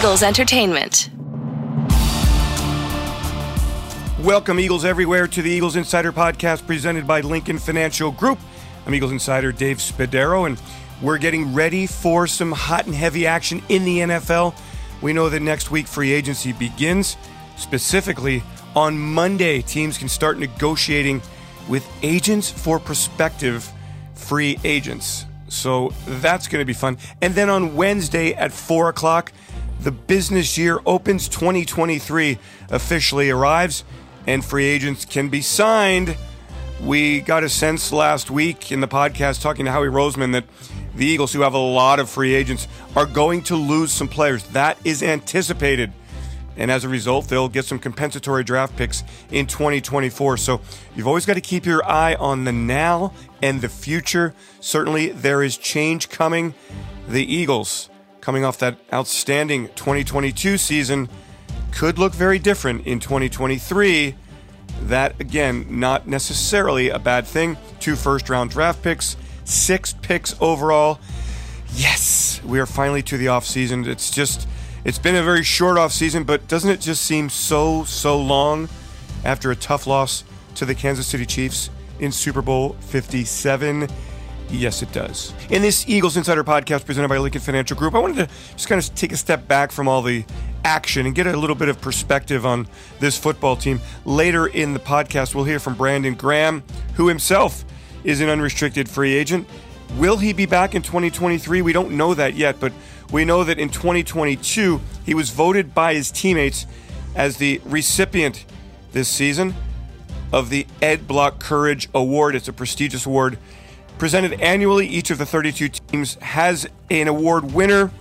Eagles Entertainment. Welcome, Eagles everywhere, to the Eagles Insider Podcast presented by Lincoln Financial Group. I'm Eagles Insider Dave Spadaro, and we're getting ready for some hot and heavy action in the NFL. We know that next week free agency begins. Specifically, on Monday, teams can start negotiating with agents for prospective free agents. So that's going to be fun. And then on Wednesday at 4 o'clock, the business year opens 2023 officially arrives, and free agents can be signed. We got a sense last week in the podcast talking to Howie Roseman that the Eagles, who have a lot of free agents, are going to lose some players. That is anticipated. And as a result, they'll get some compensatory draft picks in 2024. So you've always got to keep your eye on the now and the future. Certainly, there is change coming. The Eagles, coming off that outstanding 2022 season, could look very different in 2023. That, again, not necessarily a bad thing. Two first round draft picks, six picks overall. Yes, we are finally to the offseason. It's just it's been a very short off season, but doesn't it just seem so, so long after a tough loss to the Kansas City Chiefs in Super Bowl 57? Yes, it does. In this Eagles Insider podcast presented by Lincoln Financial Group, I wanted to just kind of take a step back from all the action and get a little bit of perspective on this football team. Later in the podcast, we'll hear from Brandon Graham, who himself is an unrestricted free agent. Will he be back in 2023? We don't know that yet, but we know that in 2022, he was voted by his teammates as the recipient this season of the Ed Block Courage Award. It's a prestigious award presented annually. Each of the 32 teams has an award winner.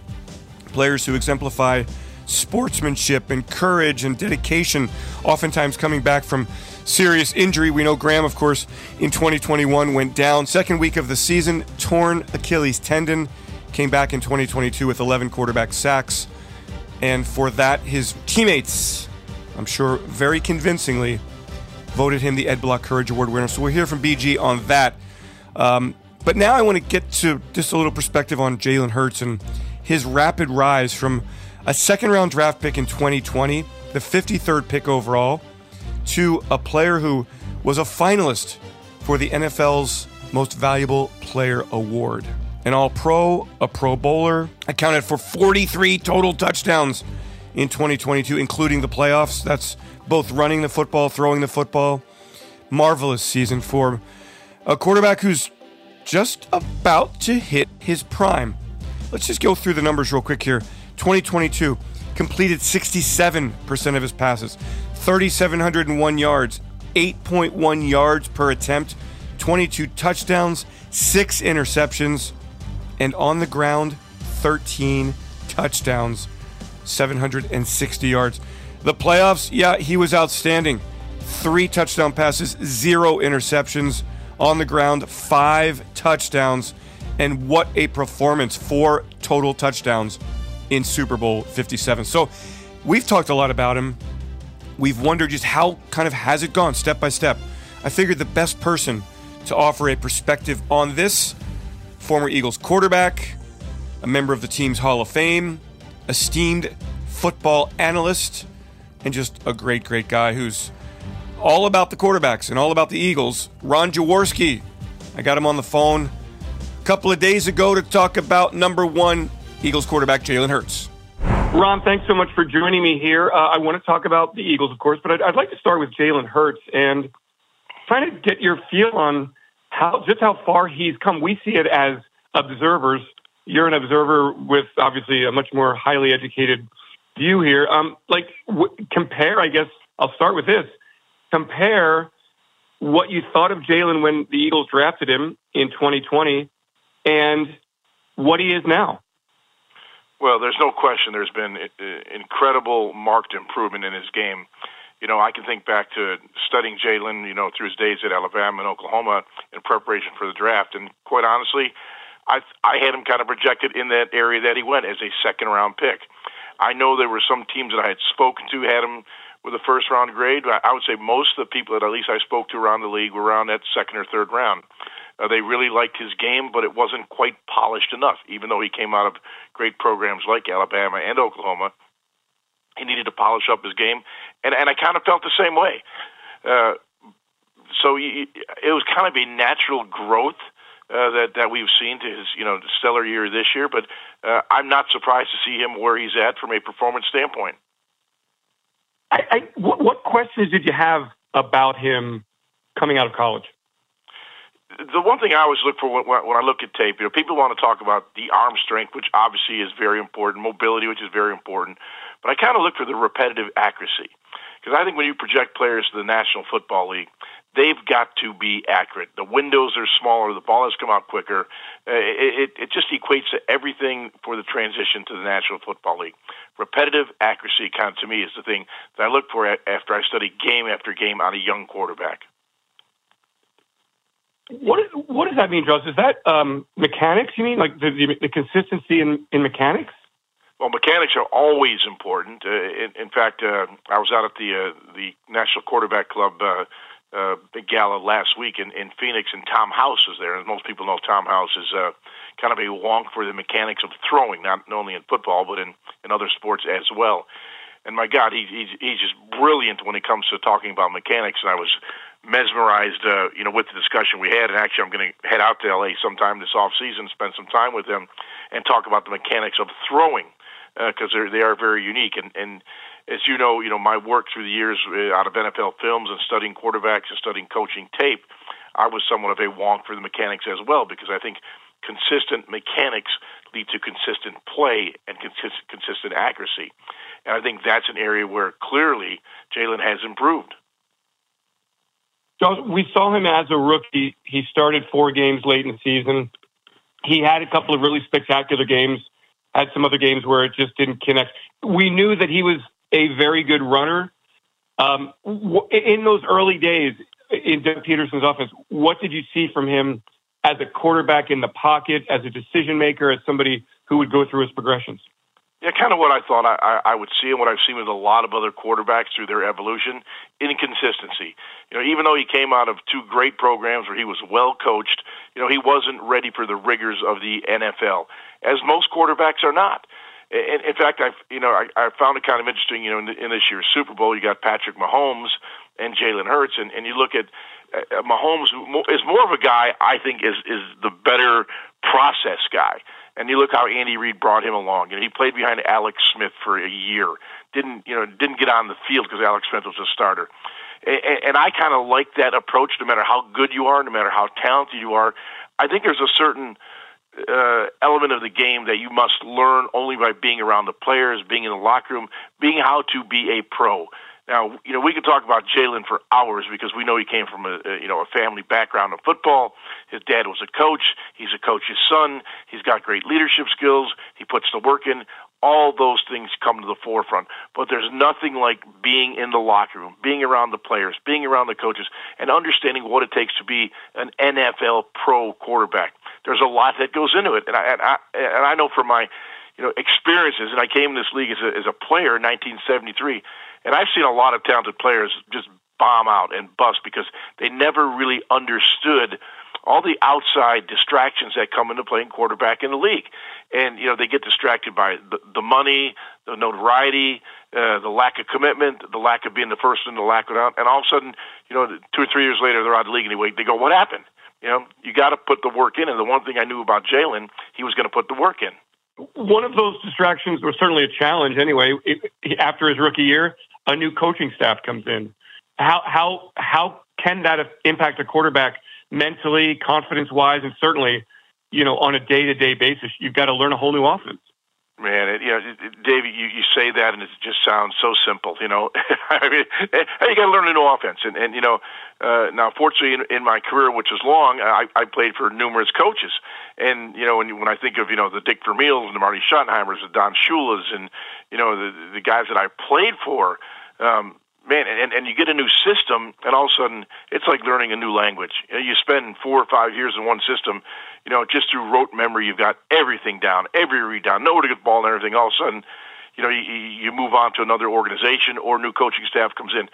Players who exemplify sportsmanship and courage and dedication, oftentimes coming back from serious injury. We know Graham, of course, in 2021 went down. Second week of the season, torn Achilles tendon. Came back in 2022 with 11 quarterback sacks. And for that, his teammates, I'm sure very convincingly, voted him the Ed Block Courage Award winner. So we'll hear from BG on that. Um, but now I want to get to just a little perspective on Jalen Hurts and his rapid rise from a second round draft pick in 2020, the 53rd pick overall, to a player who was a finalist for the NFL's Most Valuable Player Award an All Pro, a Pro Bowler, accounted for 43 total touchdowns in 2022, including the playoffs. That's both running the football, throwing the football. Marvelous season for a quarterback who's just about to hit his prime. Let's just go through the numbers real quick here. 2022 completed 67% of his passes, 3,701 yards, 8.1 yards per attempt, 22 touchdowns, six interceptions and on the ground, 13 touchdowns, 760 yards. The playoffs, yeah, he was outstanding. Three touchdown passes, zero interceptions. On the ground, five touchdowns. And what a performance! Four total touchdowns in Super Bowl 57. So we've talked a lot about him. We've wondered just how kind of has it gone step by step. I figured the best person to offer a perspective on this former Eagles quarterback, a member of the team's Hall of Fame, esteemed football analyst, and just a great, great guy who's all about the quarterbacks and all about the Eagles. Ron Jaworski. I got him on the phone a couple of days ago to talk about number one Eagles quarterback Jalen Hurts. Ron, thanks so much for joining me here. Uh, I want to talk about the Eagles, of course, but I'd, I'd like to start with Jalen Hurts and trying to get your feel on how just how far he's come. We see it as observers. You're an observer with obviously a much more highly educated view here. Um, like w- compare, I guess I'll start with this. Compare what you thought of Jalen when the Eagles drafted him in 2020 and what he is now. Well, there's no question there's been uh, incredible marked improvement in his game you know, I can think back to studying Jalen, you know, through his days at Alabama and Oklahoma in preparation for the draft. And quite honestly, I I had him kind of projected in that area that he went as a second round pick. I know there were some teams that I had spoken to had him with a first round grade. I would say most of the people that at least I spoke to around the league were around that second or third round. Uh, they really liked his game, but it wasn't quite polished enough, even though he came out of great programs like Alabama and Oklahoma He needed to polish up his game, and and I kind of felt the same way. Uh, so he, it was kind of a natural growth uh, that that we've seen to his you know stellar year this year. But uh, I'm not surprised to see him where he's at from a performance standpoint. I, I, what, what questions did you have about him coming out of college? the one thing I always look for when, when I look at tape, you know, people want to talk about the arm strength, which obviously is very important, mobility, which is very important, but I kind of look for the repetitive accuracy. Because I think when you project players to the National Football League, they've got to be accurate. The windows are smaller, the ball has come out quicker. Uh, it, it, it just equates to everything for the transition to the National Football League. Repetitive accuracy, kind of to me, is the thing that I look for after I study game after game on a young quarterback. What what does that mean, Jaws? Is that um, mechanics? You mean like the, the, the consistency in, in mechanics? Well, mechanics are always important. Uh, in, in, fact, uh, I was out at the uh, the National Quarterback Club uh, uh, big gala last week in, in Phoenix, and Tom House was there. And most people know Tom House is uh, kind of a wonk for the mechanics of throwing, not only in football but in, in other sports as well. And my God, he, he's he's just brilliant when it comes to talking about mechanics. And I was mesmerized, uh, you know, with the discussion we had. And actually, I'm going to head out to LA sometime this off season, spend some time with him, and talk about the mechanics of throwing because uh, they are very unique. And, and as you know, you know my work through the years uh, out of NFL films and studying quarterbacks and studying coaching tape, I was somewhat of a wonk for the mechanics as well because I think consistent mechanics lead to consistent play and consistent, consistent accuracy. And I think that's an area where clearly Jalen has improved. So we saw him as a rookie. He started four games late in the season. He had a couple of really spectacular games, had some other games where it just didn't connect. We knew that he was a very good runner. Um, in those early days in Doug Pederson's offense, what did you see from him as a quarterback in the pocket, as a decision maker, as somebody who would go through his progressions? Yeah, kind of what I thought I, I, I would see, and what I've seen with a lot of other quarterbacks through their evolution: inconsistency. You know, even though he came out of two great programs where he was well coached, you know, he wasn't ready for the rigors of the NFL, as most quarterbacks are not. In, in fact, I you know I, I found it kind of interesting. You know, in, in this year's Super Bowl, you got Patrick Mahomes and Jalen Hurts, and, and you look at uh, Mahomes is more of a guy I think is is the better process guy. And you look how Andy Reid brought him along. You know, he played behind Alex Smith for a year. Didn't you know? Didn't get on the field because Alex Smith was a starter. And, and I kind of like that approach. No matter how good you are, no matter how talented you are, I think there's a certain uh, element of the game that you must learn only by being around the players, being in the locker room, being how to be a pro. Now, you know, we could talk about Jalen for hours because we know he came from a, a you know a family background of football. His dad was a coach. He's a coach's son. He's got great leadership skills. He puts the work in. All those things come to the forefront. But there's nothing like being in the locker room, being around the players, being around the coaches, and understanding what it takes to be an NFL pro quarterback. There's a lot that goes into it, and I and I, and I know from my you know experiences, and I came in this league as a, as a player in 1973 and I've seen a lot of talented players just bomb out and bust because they never really understood all the outside distractions that come into playing quarterback in the league. And, you know, they get distracted by the, the money, the notoriety, uh, the lack of commitment, the lack of being the first in the lack of out. And all of a sudden, you know, two or three years later, they're out of the league anyway. They go, what happened? You know, you got to put the work in. And the one thing I knew about Jalen, he was going to put the work in. One of those distractions was certainly a challenge anyway. It, after his rookie year, a new coaching staff comes in. How how how can that impact a quarterback mentally, confidence wise, and certainly, you know, on a day to day basis? You've got to learn a whole new offense. Man, it, you know, David, you, you say that and it just sounds so simple. You know, I mean, you got to learn a new offense, and and you know, uh, now fortunately in, in my career, which is long, I, I played for numerous coaches, and you know, when when I think of you know the Dick Vermeils and the Marty Schottenheimers, the Don Shula's, and you know the the guys that I played for, um, man, and, and you get a new system, and all of a sudden it's like learning a new language. You, spend four or five years in one system, you know, just through rote memory, you've got everything down, every read down, know where to get the ball and everything. All of a sudden, you know, you, you move on to another organization or new coaching staff comes in.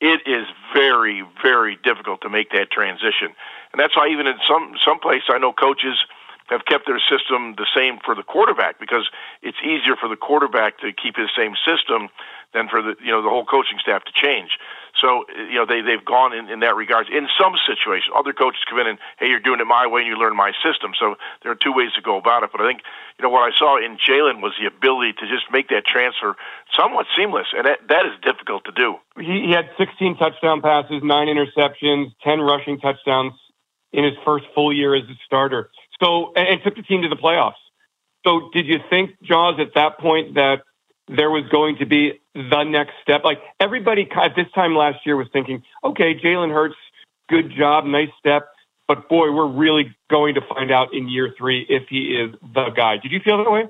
It is very, very difficult to make that transition, and that's why even in some some place I know coaches have kept their system the same for the quarterback because it's easier for the quarterback to keep his same system than for the you know the whole coaching staff to change. So you know they they've gone in, in that regards. In some situations, other coaches come in and hey, you're doing it my way and you learn my system. So there are two ways to go about it. But I think you know what I saw in Jalen was the ability to just make that transfer somewhat seamless, and that that is difficult to do. He, he had 16 touchdown passes, nine interceptions, 10 rushing touchdowns in his first full year as a starter. So and, and took the team to the playoffs. So did you think, Jaws, at that point that there was going to be the next step. Like everybody at this time last year was thinking, okay, Jalen Hurts, good job, nice step. But boy, we're really going to find out in year three if he is the guy. Did you feel that way?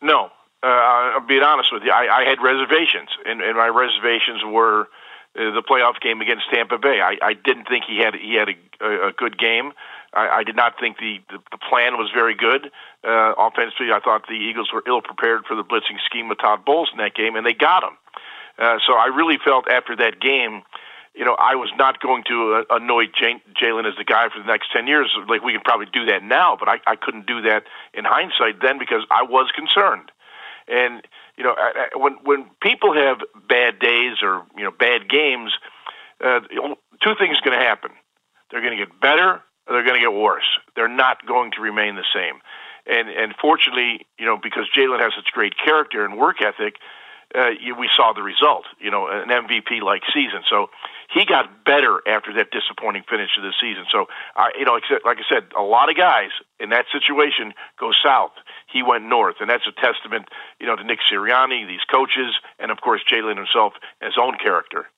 No. Uh, I'll be honest with you. I, I had reservations, and, and my reservations were uh, the playoff game against Tampa Bay. I, I didn't think he had he had a, a good game. I, I did not think the, the, the plan was very good. Uh, offensively, I thought the Eagles were ill prepared for the blitzing scheme of Todd Bowles in that game, and they got him. Uh, so I really felt after that game, you know, I was not going to uh, annoy Jalen as the guy for the next 10 years. Like, we can probably do that now, but I, I couldn't do that in hindsight then because I was concerned. And, you know, when, when people have bad days or, you know, bad games, uh, two things going to happen. They're going to get better they're going to get worse. They're not going to remain the same. And and fortunately, you know, because Jalen has such great character and work ethic, uh, you, we saw the result. You know, an MVP like season. So he got better after that disappointing finish of the season. So I, you know, like, like I said, a lot of guys in that situation go south. He went north, and that's a testament, you know, to Nick Sirianni, these coaches, and of course Jalen himself, his own character.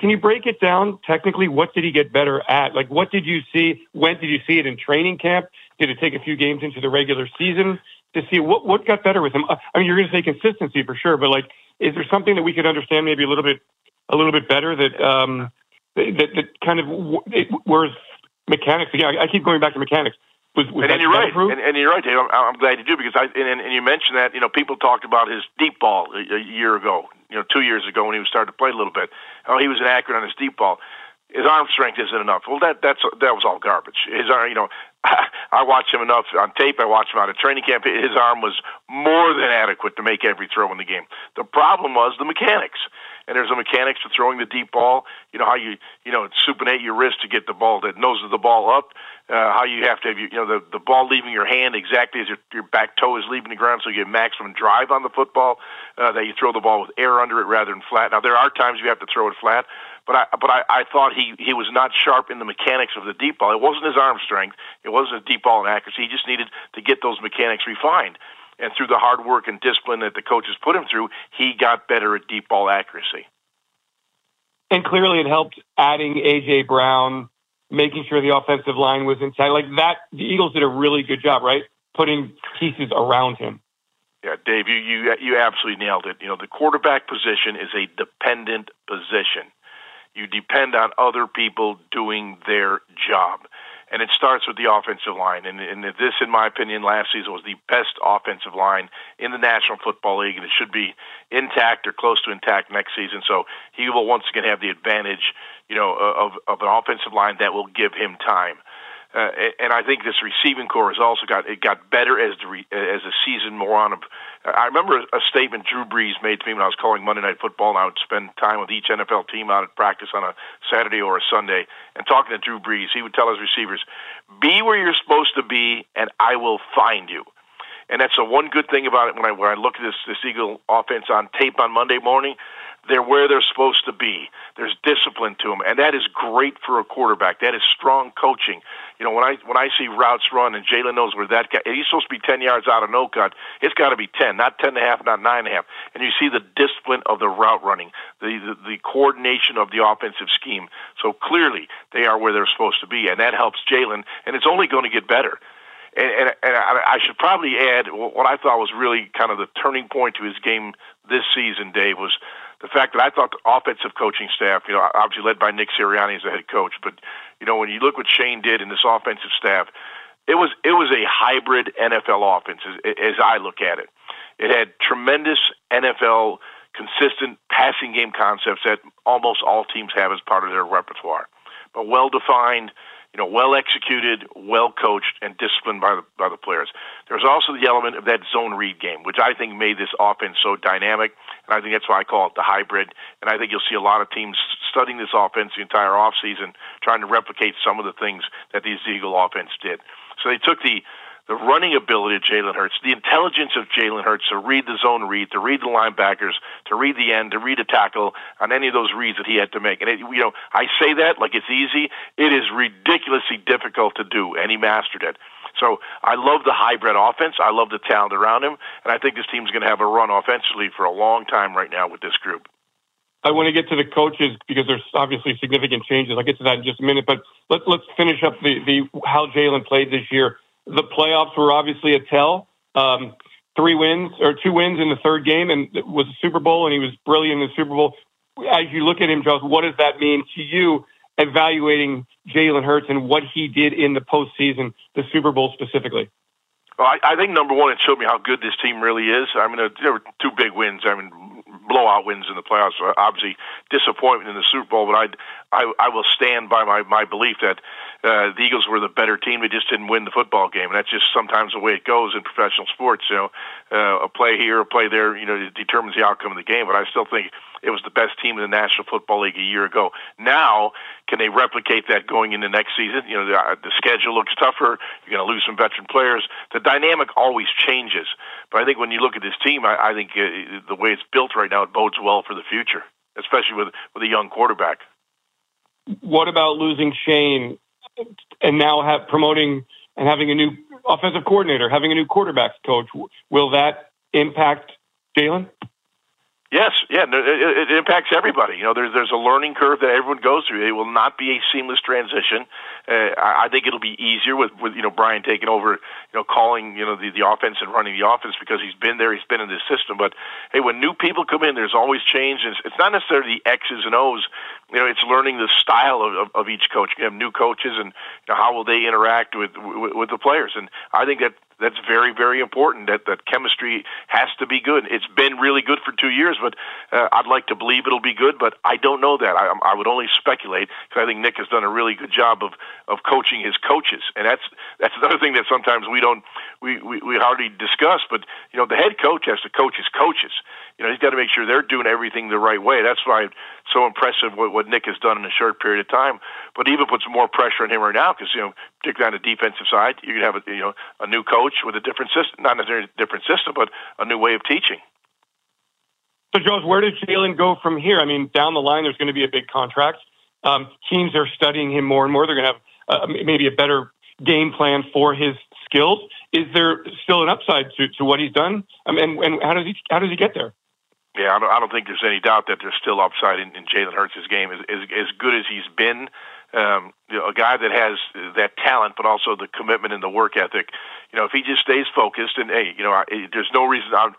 Can, you break it down technically? What did he get better at? Like, what did you see? When did you see it in training camp? Did it take a few games into the regular season to see what what got better with him? I mean, you're going to say consistency for sure, but like, is there something that we could understand maybe a little bit a little bit better that um, that, that kind of whereas mechanics? Again, I keep going back to mechanics. And, and you're right, and, and, you're right, Dave. I'm, I'm, glad you do because I and, and you mentioned that you know people talked about his deep ball a, a year ago, you know, two years ago when he was starting to play a little bit. Oh, he was inaccurate on his deep ball. His arm strength isn't enough. Well, that that's that was all garbage. His arm, you know, I watched him enough on tape. I watched him out at training camp. His arm was more than adequate to make every throw in the game. The problem was the mechanics and there's a mechanics to throwing the deep ball. You know how you you know supinate your wrist to get the ball that noses the ball up. Uh, how you have to have you know the the ball leaving your hand exactly as your your back toe is leaving the ground, so you get maximum drive on the football. Uh, that you throw the ball with air under it rather than flat. Now there are times you have to throw it flat, but I but I, I thought he he was not sharp in the mechanics of the deep ball. It wasn't his arm strength. It wasn't his deep ball and accuracy. He just needed to get those mechanics refined. And through the hard work and discipline that the coaches put him through, he got better at deep ball accuracy. And clearly it helped adding A.J. Brown, making sure the offensive line was inside. Like that, the Eagles did a really good job, right? Putting pieces around him. Yeah, Dave, you, you, you absolutely nailed it. You know, the quarterback position is a dependent position. You depend on other people doing their job and it starts with the offensive line. And, and this, in my opinion, last season was the best offensive line in the National Football League, and it should be intact or close to intact next season. So he will once again have the advantage, you know, of, of an offensive line that will give him time. Uh, and I think this receiving corps has also got it got better as the re, as the season more on. I remember a statement Drew Brees made to me when I was calling Monday Night Football, and I would spend time with each NFL team out at practice on a Saturday or a Sunday, and talking to Drew Brees, he would tell his receivers, "Be where you're supposed to be, and I will find you." And that's the one good thing about it when I when I look at this this Eagle offense on tape on Monday morning. They're where they're supposed to be. There's discipline to them, and that is great for a quarterback. That is strong coaching. You know, when I when I see routes run and Jalen knows where that guy, he's supposed to be ten yards out of no cut. It's got to be ten, not ten and a half, not nine and a half. And you see the discipline of the route running, the, the the coordination of the offensive scheme. So clearly, they are where they're supposed to be, and that helps Jalen. And it's only going to get better. And, and, and I, I should probably add what I thought was really kind of the turning point to his game this season, Dave, was the fact that I thought the offensive coaching staff, you know, obviously led by Nick Sirianni as the head coach, but you know, when you look what Shane did in this offensive staff, it was it was a hybrid NFL offense as, as I look at it. It had tremendous NFL consistent passing game concepts that almost all teams have as part of their repertoire, but well defined you know, well executed, well coached, and disciplined by the by the players. There's also the element of that zone read game, which I think made this offense so dynamic, and I think that's why I call it the hybrid. And I think you'll see a lot of teams studying this offense the entire offseason, trying to replicate some of the things that these Eagle offense did. So they took the the running ability of Jalen Hurts, the intelligence of Jalen Hurts to read the zone read, to read the linebackers, to read the end, to read a tackle on any of those reads that he had to make. And it, you know, I say that like it's easy. It is ridiculously difficult to do, and he mastered it. So I love the hybrid offense. I love the talent around him, and I think this team's going to have a run offensively for a long time right now with this group. I want to get to the coaches because there's obviously significant changes. I'll get to that in just a minute, but let's let's finish up the, the how Jalen played this year. The playoffs were obviously a tell. Um, three wins or two wins in the third game, and it was a Super Bowl, and he was brilliant in the Super Bowl. As you look at him, Jaws, what does that mean to you? Evaluating Jalen Hurts and what he did in the postseason, the Super Bowl specifically. Well, I, I think number one, it showed me how good this team really is. I mean, there were two big wins. I mean, blowout wins in the playoffs. Obviously, disappointment in the Super Bowl, but I, I, I will stand by my my belief that uh, the Eagles were the better team. They just didn't win the football game. And that's just sometimes the way it goes in professional sports. You know, uh, a play here, a play there, you know, determines the outcome of the game. But I still think it was the best team in the National Football League a year ago. Now, can they replicate that going into next season? You know, the, uh, the schedule looks tougher. You're going to lose some veteran players. The dynamic always changes. But I think when you look at this team, I, I think uh, the way it's built right now, it bodes well for the future, especially with with a young quarterback. What about losing Shane and now have promoting and having a new offensive coordinator, having a new quarterbacks coach? Will that impact Jalen? Yes, yeah, it, it impacts everybody. You know, there's there's a learning curve that everyone goes through. It will not be a seamless transition. Uh, I, I think it'll be easier with with you know Brian taking over, you know, calling you know the the offense and running the offense because he's been there, he's been in this system. But hey, when new people come in, there's always change. It's, it's not necessarily the X's and O's. You know, it's learning the style of, of, of each coach. You have new coaches, and you know, how will they interact with, with with the players? And I think that that's very, very important. That that chemistry has to be good. It's been really good for two years, but uh, I'd like to believe it'll be good. But I don't know that. I, I would only speculate because I think Nick has done a really good job of of coaching his coaches, and that's that's another thing that sometimes we don't we we, we hardly discuss. But you know, the head coach has to coach his coaches. You know, he's got to make sure they're doing everything the right way. That's why it's so impressive what, what Nick has done in a short period of time. But even puts more pressure on him right now because you know, particularly on the defensive side, you can have a you know a new coach with a different system, not necessarily a different system, but a new way of teaching. So, Jaws, where does Jalen go from here? I mean, down the line, there's going to be a big contract. Um, teams are studying him more and more. They're going to have uh, maybe a better game plan for his skills. Is there still an upside to, to what he's done? Um, and, and how does he how does he get there? Yeah, I don't, I don't think there's any doubt that there's still upside in, in Jalen Hurts' game. As, as, as good as he's been, um, you know, a guy that has that talent, but also the commitment and the work ethic. You know, if he just stays focused, and hey, you know, I, there's no reason I'm,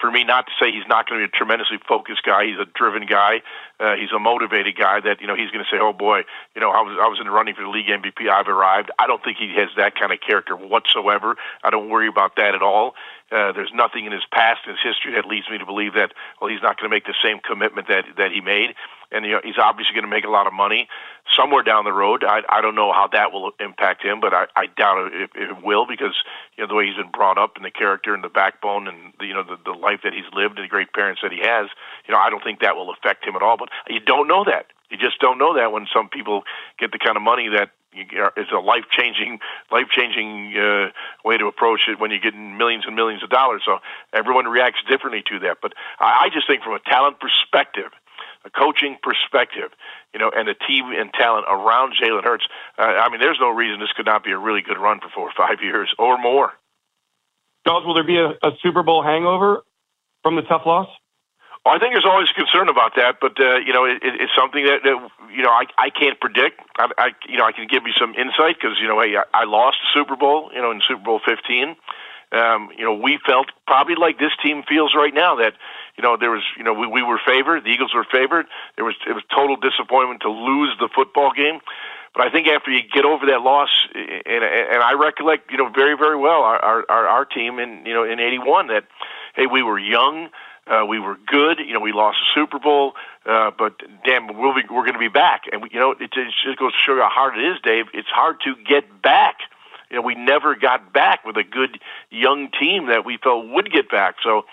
for me not to say he's not going to be a tremendously focused guy. He's a driven guy. Uh, he's a motivated guy that you know he's going to say, "Oh boy, you know, I was I was in the running for the league MVP. I've arrived." I don't think he has that kind of character whatsoever. I don't worry about that at all. Uh, there's nothing in his past, his history, that leads me to believe that well, he's not going to make the same commitment that that he made, and you know, he's obviously going to make a lot of money somewhere down the road. I, I don't know how that will impact him, but I, I doubt it, it will because you know the way he's been brought up and the character and the backbone and the, you know the, the life that he's lived and the great parents that he has. You know, I don't think that will affect him at all. But you don't know that. You just don't know that when some people get the kind of money that it's a life changing, life changing uh, way to approach it when you get millions and millions of dollars. So everyone reacts differently to that. But I, I just think from a talent perspective, a coaching perspective, you know, and the team and talent around Jalen Hurts, uh, I mean, there's no reason this could not be a really good run for four or five years or more. Jaws, will there be a, a Super Bowl hangover from the tough loss? I think there's always concern about that, but uh, you know, it, it's something that, that you know I, I can't predict. I, I you know I can give you some insight because you know hey, I, I lost the Super Bowl, you know, in Super Bowl 15. Um, you know, we felt probably like this team feels right now that you know there was you know we, we were favored, the Eagles were favored. There was it was total disappointment to lose the football game. But I think after you get over that loss, and, and I recollect, you know, very, very well our, our, our team in, you know, in '81 that, hey, we were young, Uh, we were good. You know, we lost the Super Bowl, uh, but damn, we'll be, we're going to be back. And we, you know, it, it just goes to show you how hard it is, Dave. It's hard to get back. You know, we never got back with a good young team that we felt would get back. So,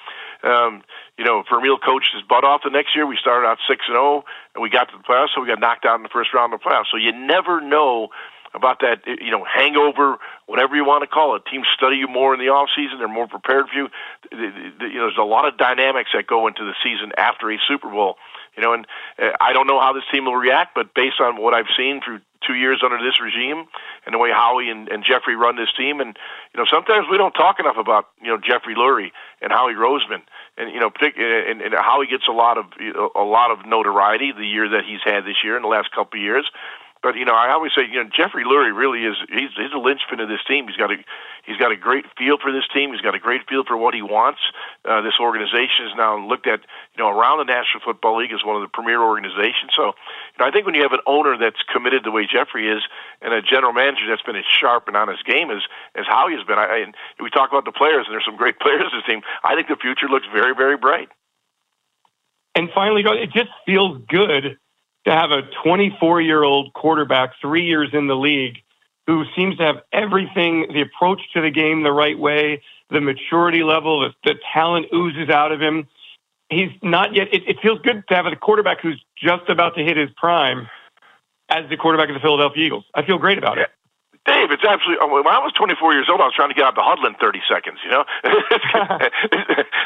um, you know, Vermeil coached his butt off the next year. We started out six and zero, oh, and we got to the playoffs, so we got knocked out in the first round of the playoffs. So you never know about that, you know, hangover, whatever you want to call it. Teams study you more in the off season; they're more prepared for you. You know, there's a lot of dynamics that go into the season after a Super Bowl. You know, and uh, I don't know how this team will react, but based on what I've seen through two years under this regime and the way Howie and, and Jeffrey run this team, and you know, sometimes we don't talk enough about you know Jeffrey Lurie and Howie Roseman, and you know, and, and Howie gets a lot of a lot of notoriety the year that he's had this year in the last couple of years. But you know, I always say, you know, Jeffrey Lurie really is he's a linchpin of this team. He's got a he's got a great feel for this team. He's got a great feel for what he wants. Uh, this organization is now looked at, you know, around the National Football League as one of the premier organizations. So, you know, I think when you have an owner that's committed the way Jeffrey is, and a general manager that's been as sharp and on his game as as Howie has been, I, and we talk about the players, and there's some great players in this team. I think the future looks very very bright. And finally, it just feels good to have a 24 year old quarterback, three years in the league, who seems to have everything the approach to the game the right way, the maturity level, the, the talent oozes out of him. He's not yet, it, it feels good to have a quarterback who's just about to hit his prime as the quarterback of the Philadelphia Eagles. I feel great about it. Dave, it's absolutely. Uh, when I was 24 years old, I was trying to get out the huddle in 30 seconds. You know,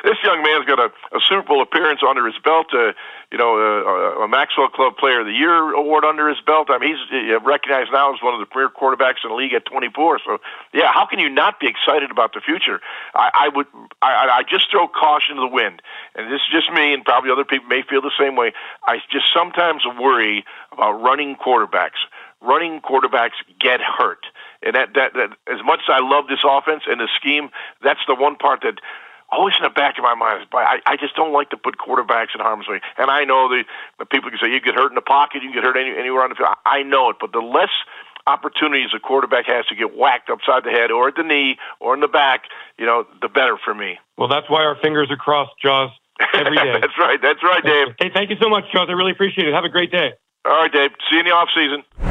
this young man's got a, a Super Bowl appearance under his belt. Uh, you know, uh, a, a Maxwell Club Player of the Year award under his belt. I mean, he's uh, recognized now as one of the premier quarterbacks in the league at 24. So, yeah, how can you not be excited about the future? I, I would. I, I just throw caution to the wind, and this is just me, and probably other people may feel the same way. I just sometimes worry about running quarterbacks running quarterbacks get hurt. And that, that, that as much as I love this offense and the scheme, that's the one part that always in the back of my mind. I, I just don't like to put quarterbacks in harm's way. And I know the, the people can say you get hurt in the pocket, you can get hurt any, anywhere on the field. I know it, but the less opportunities a quarterback has to get whacked upside the head or at the knee or in the back, you know, the better for me. Well, that's why our fingers are crossed, Jaws, every day. that's right. That's right, Dave. Hey, thank you so much, Jaws. I really appreciate it. Have a great day. All right, Dave. See you in the off season.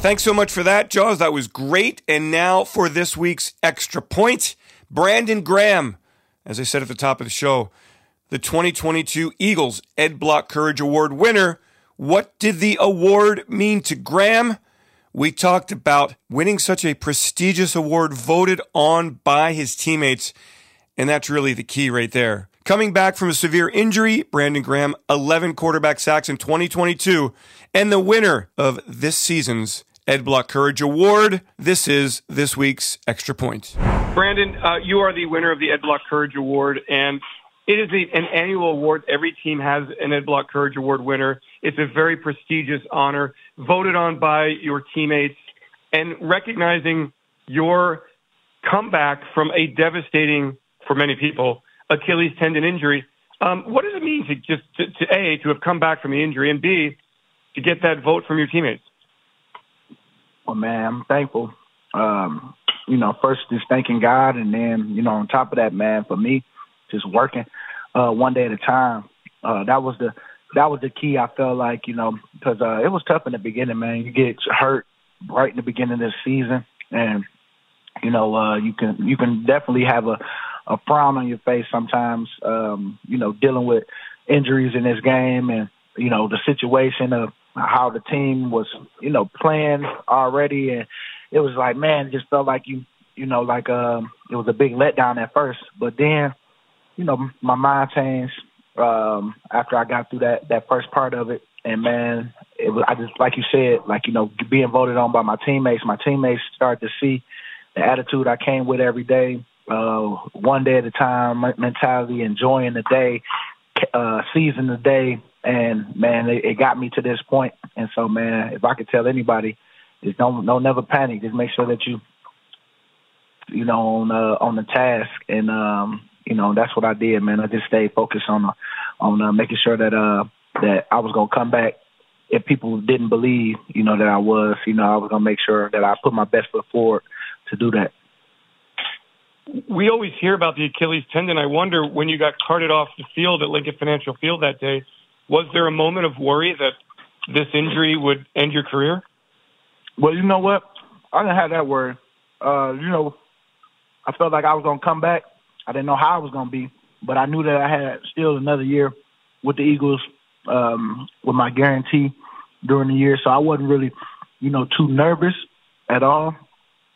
Thanks so much for that, Jaws. That was great. And now for this week's extra point Brandon Graham. As I said at the top of the show, the 2022 Eagles Ed Block Courage Award winner. What did the award mean to Graham? We talked about winning such a prestigious award voted on by his teammates, and that's really the key right there. Coming back from a severe injury, Brandon Graham, 11 quarterback sacks in 2022, and the winner of this season's Ed Block Courage Award. This is this week's Extra Point. Brandon, uh, you are the winner of the Ed Block Courage Award, and it is a, an annual award. Every team has an Ed Block Courage Award winner. It's a very prestigious honor, voted on by your teammates, and recognizing your comeback from a devastating, for many people, Achilles tendon injury. Um, what does it mean to just to, to a to have come back from the injury and b to get that vote from your teammates? Well, man, I'm thankful. Um, you know, first just thanking God, and then you know, on top of that, man, for me, just working uh, one day at a time. Uh, that was the that was the key. I felt like you know because uh, it was tough in the beginning, man. You get hurt right in the beginning of the season, and you know uh, you can you can definitely have a a frown on your face sometimes. Um, you know, dealing with injuries in this game, and you know the situation of how the team was, you know, playing already, and it was like, man, it just felt like you, you know, like um, it was a big letdown at first, but then, you know, my mind changed um, after I got through that that first part of it, and man, it was I just like you said, like you know, being voted on by my teammates. My teammates started to see the attitude I came with every day, uh, one day at a time mentality, enjoying the day, uh, seizing the day, and man, it, it got me to this point. And so, man, if I could tell anybody, just don't don't never panic. Just make sure that you, you know, on uh, on the task, and um, you know that's what I did, man. I just stayed focused on uh, on uh, making sure that uh that I was gonna come back. If people didn't believe, you know, that I was, you know, I was gonna make sure that I put my best foot forward to do that. we always hear about the Achilles tendon. I wonder when you got carted off the field at Lincoln Financial Field that day, was there a moment of worry that this injury would end your career? Well, you know what? I didn't have that worry. Uh, you know, I felt like I was gonna come back. I didn't know how I was gonna be, but I knew that I had still another year with the Eagles um, with my guarantee during the year, so I wasn't really, you know, too nervous at all.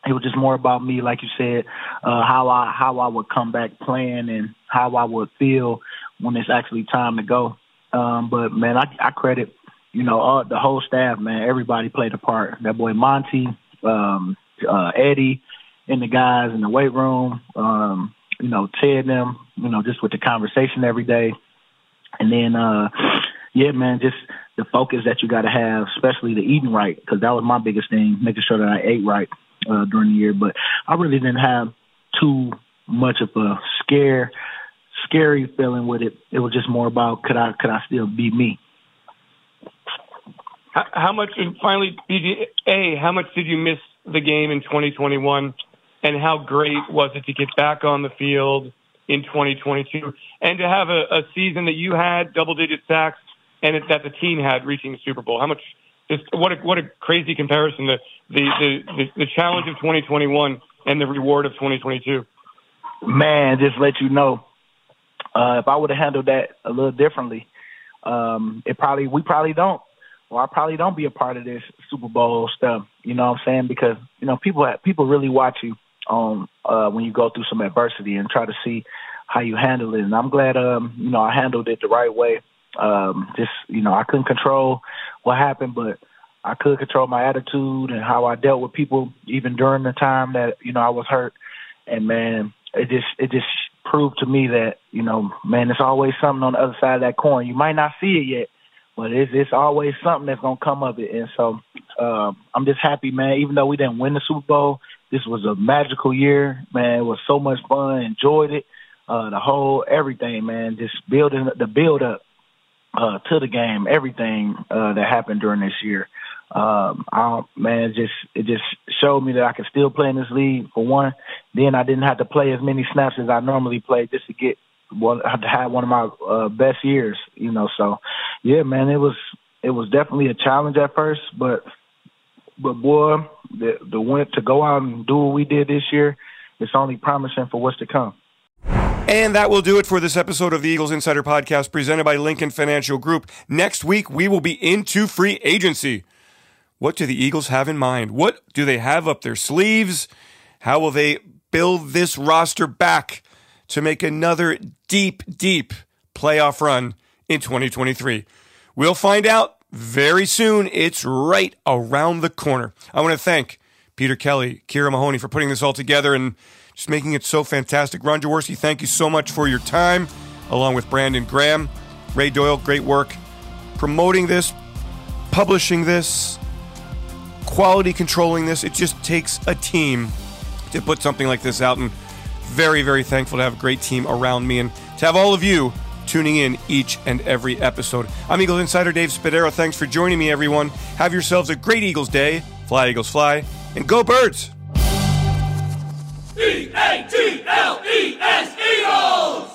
It was just more about me, like you said, uh, how I how I would come back playing and how I would feel when it's actually time to go. Um, but man, I, I credit you know all, the whole staff, man. Everybody played a part. That boy Monty, um, uh, Eddie, and the guys in the weight room. Um, you know, Ted them. You know, just with the conversation every day, and then uh, yeah, man, just the focus that you got to have, especially the eating right, because that was my biggest thing, making sure that I ate right uh, during the year. But I really didn't have too much of a scare, scary feeling with it. It was just more about could I could I still be me. How, how much? And finally, a how much did you miss the game in 2021, and how great was it to get back on the field in 2022, and to have a, a season that you had double-digit sacks and it, that the team had reaching the Super Bowl? How much? Just what a what a crazy comparison the the the, the, the challenge of 2021 and the reward of 2022. Man, just let you know, uh, if I would have handled that a little differently, um, it probably we probably don't, or I probably don't be a part of this Super Bowl stuff. You know what I'm saying? Because you know people have, people really watch you on uh, when you go through some adversity and try to see how you handle it. And I'm glad, um, you know, I handled it the right way. Um, just you know, I couldn't control what happened, but I could control my attitude and how I dealt with people, even during the time that you know I was hurt. And man, it just it just proved to me that you know, man, it's always something on the other side of that coin. You might not see it yet, but it's it's always something that's gonna come of it. And so um, I'm just happy, man. Even though we didn't win the Super Bowl, this was a magical year, man. It was so much fun. Enjoyed it. Uh, the whole everything, man. Just building the build up uh, to the game, everything uh, that happened during this year. Um, I man, it just it just showed me that I could still play in this league for one. Then I didn't have to play as many snaps as I normally play just to get one to have one of my uh, best years. You know, so yeah, man, it was it was definitely a challenge at first, but but boy, the the win to go out and do what we did this year, it's only promising for what's to come. And that will do it for this episode of the Eagles Insider Podcast presented by Lincoln Financial Group. Next week, we will be into free agency. What do the Eagles have in mind? What do they have up their sleeves? How will they build this roster back to make another deep, deep playoff run in 2023? We'll find out very soon. It's right around the corner. I want to thank Peter Kelly, Kira Mahoney for putting this all together and just making it so fantastic. Ron Jaworski, thank you so much for your time, along with Brandon Graham. Ray Doyle, great work promoting this, publishing this, quality controlling this. It just takes a team to put something like this out. And very, very thankful to have a great team around me and to have all of you tuning in each and every episode. I'm Eagles Insider Dave Spadaro. Thanks for joining me, everyone. Have yourselves a great Eagles day. Fly, Eagles, fly, and go, birds! E A G L E S Eagles!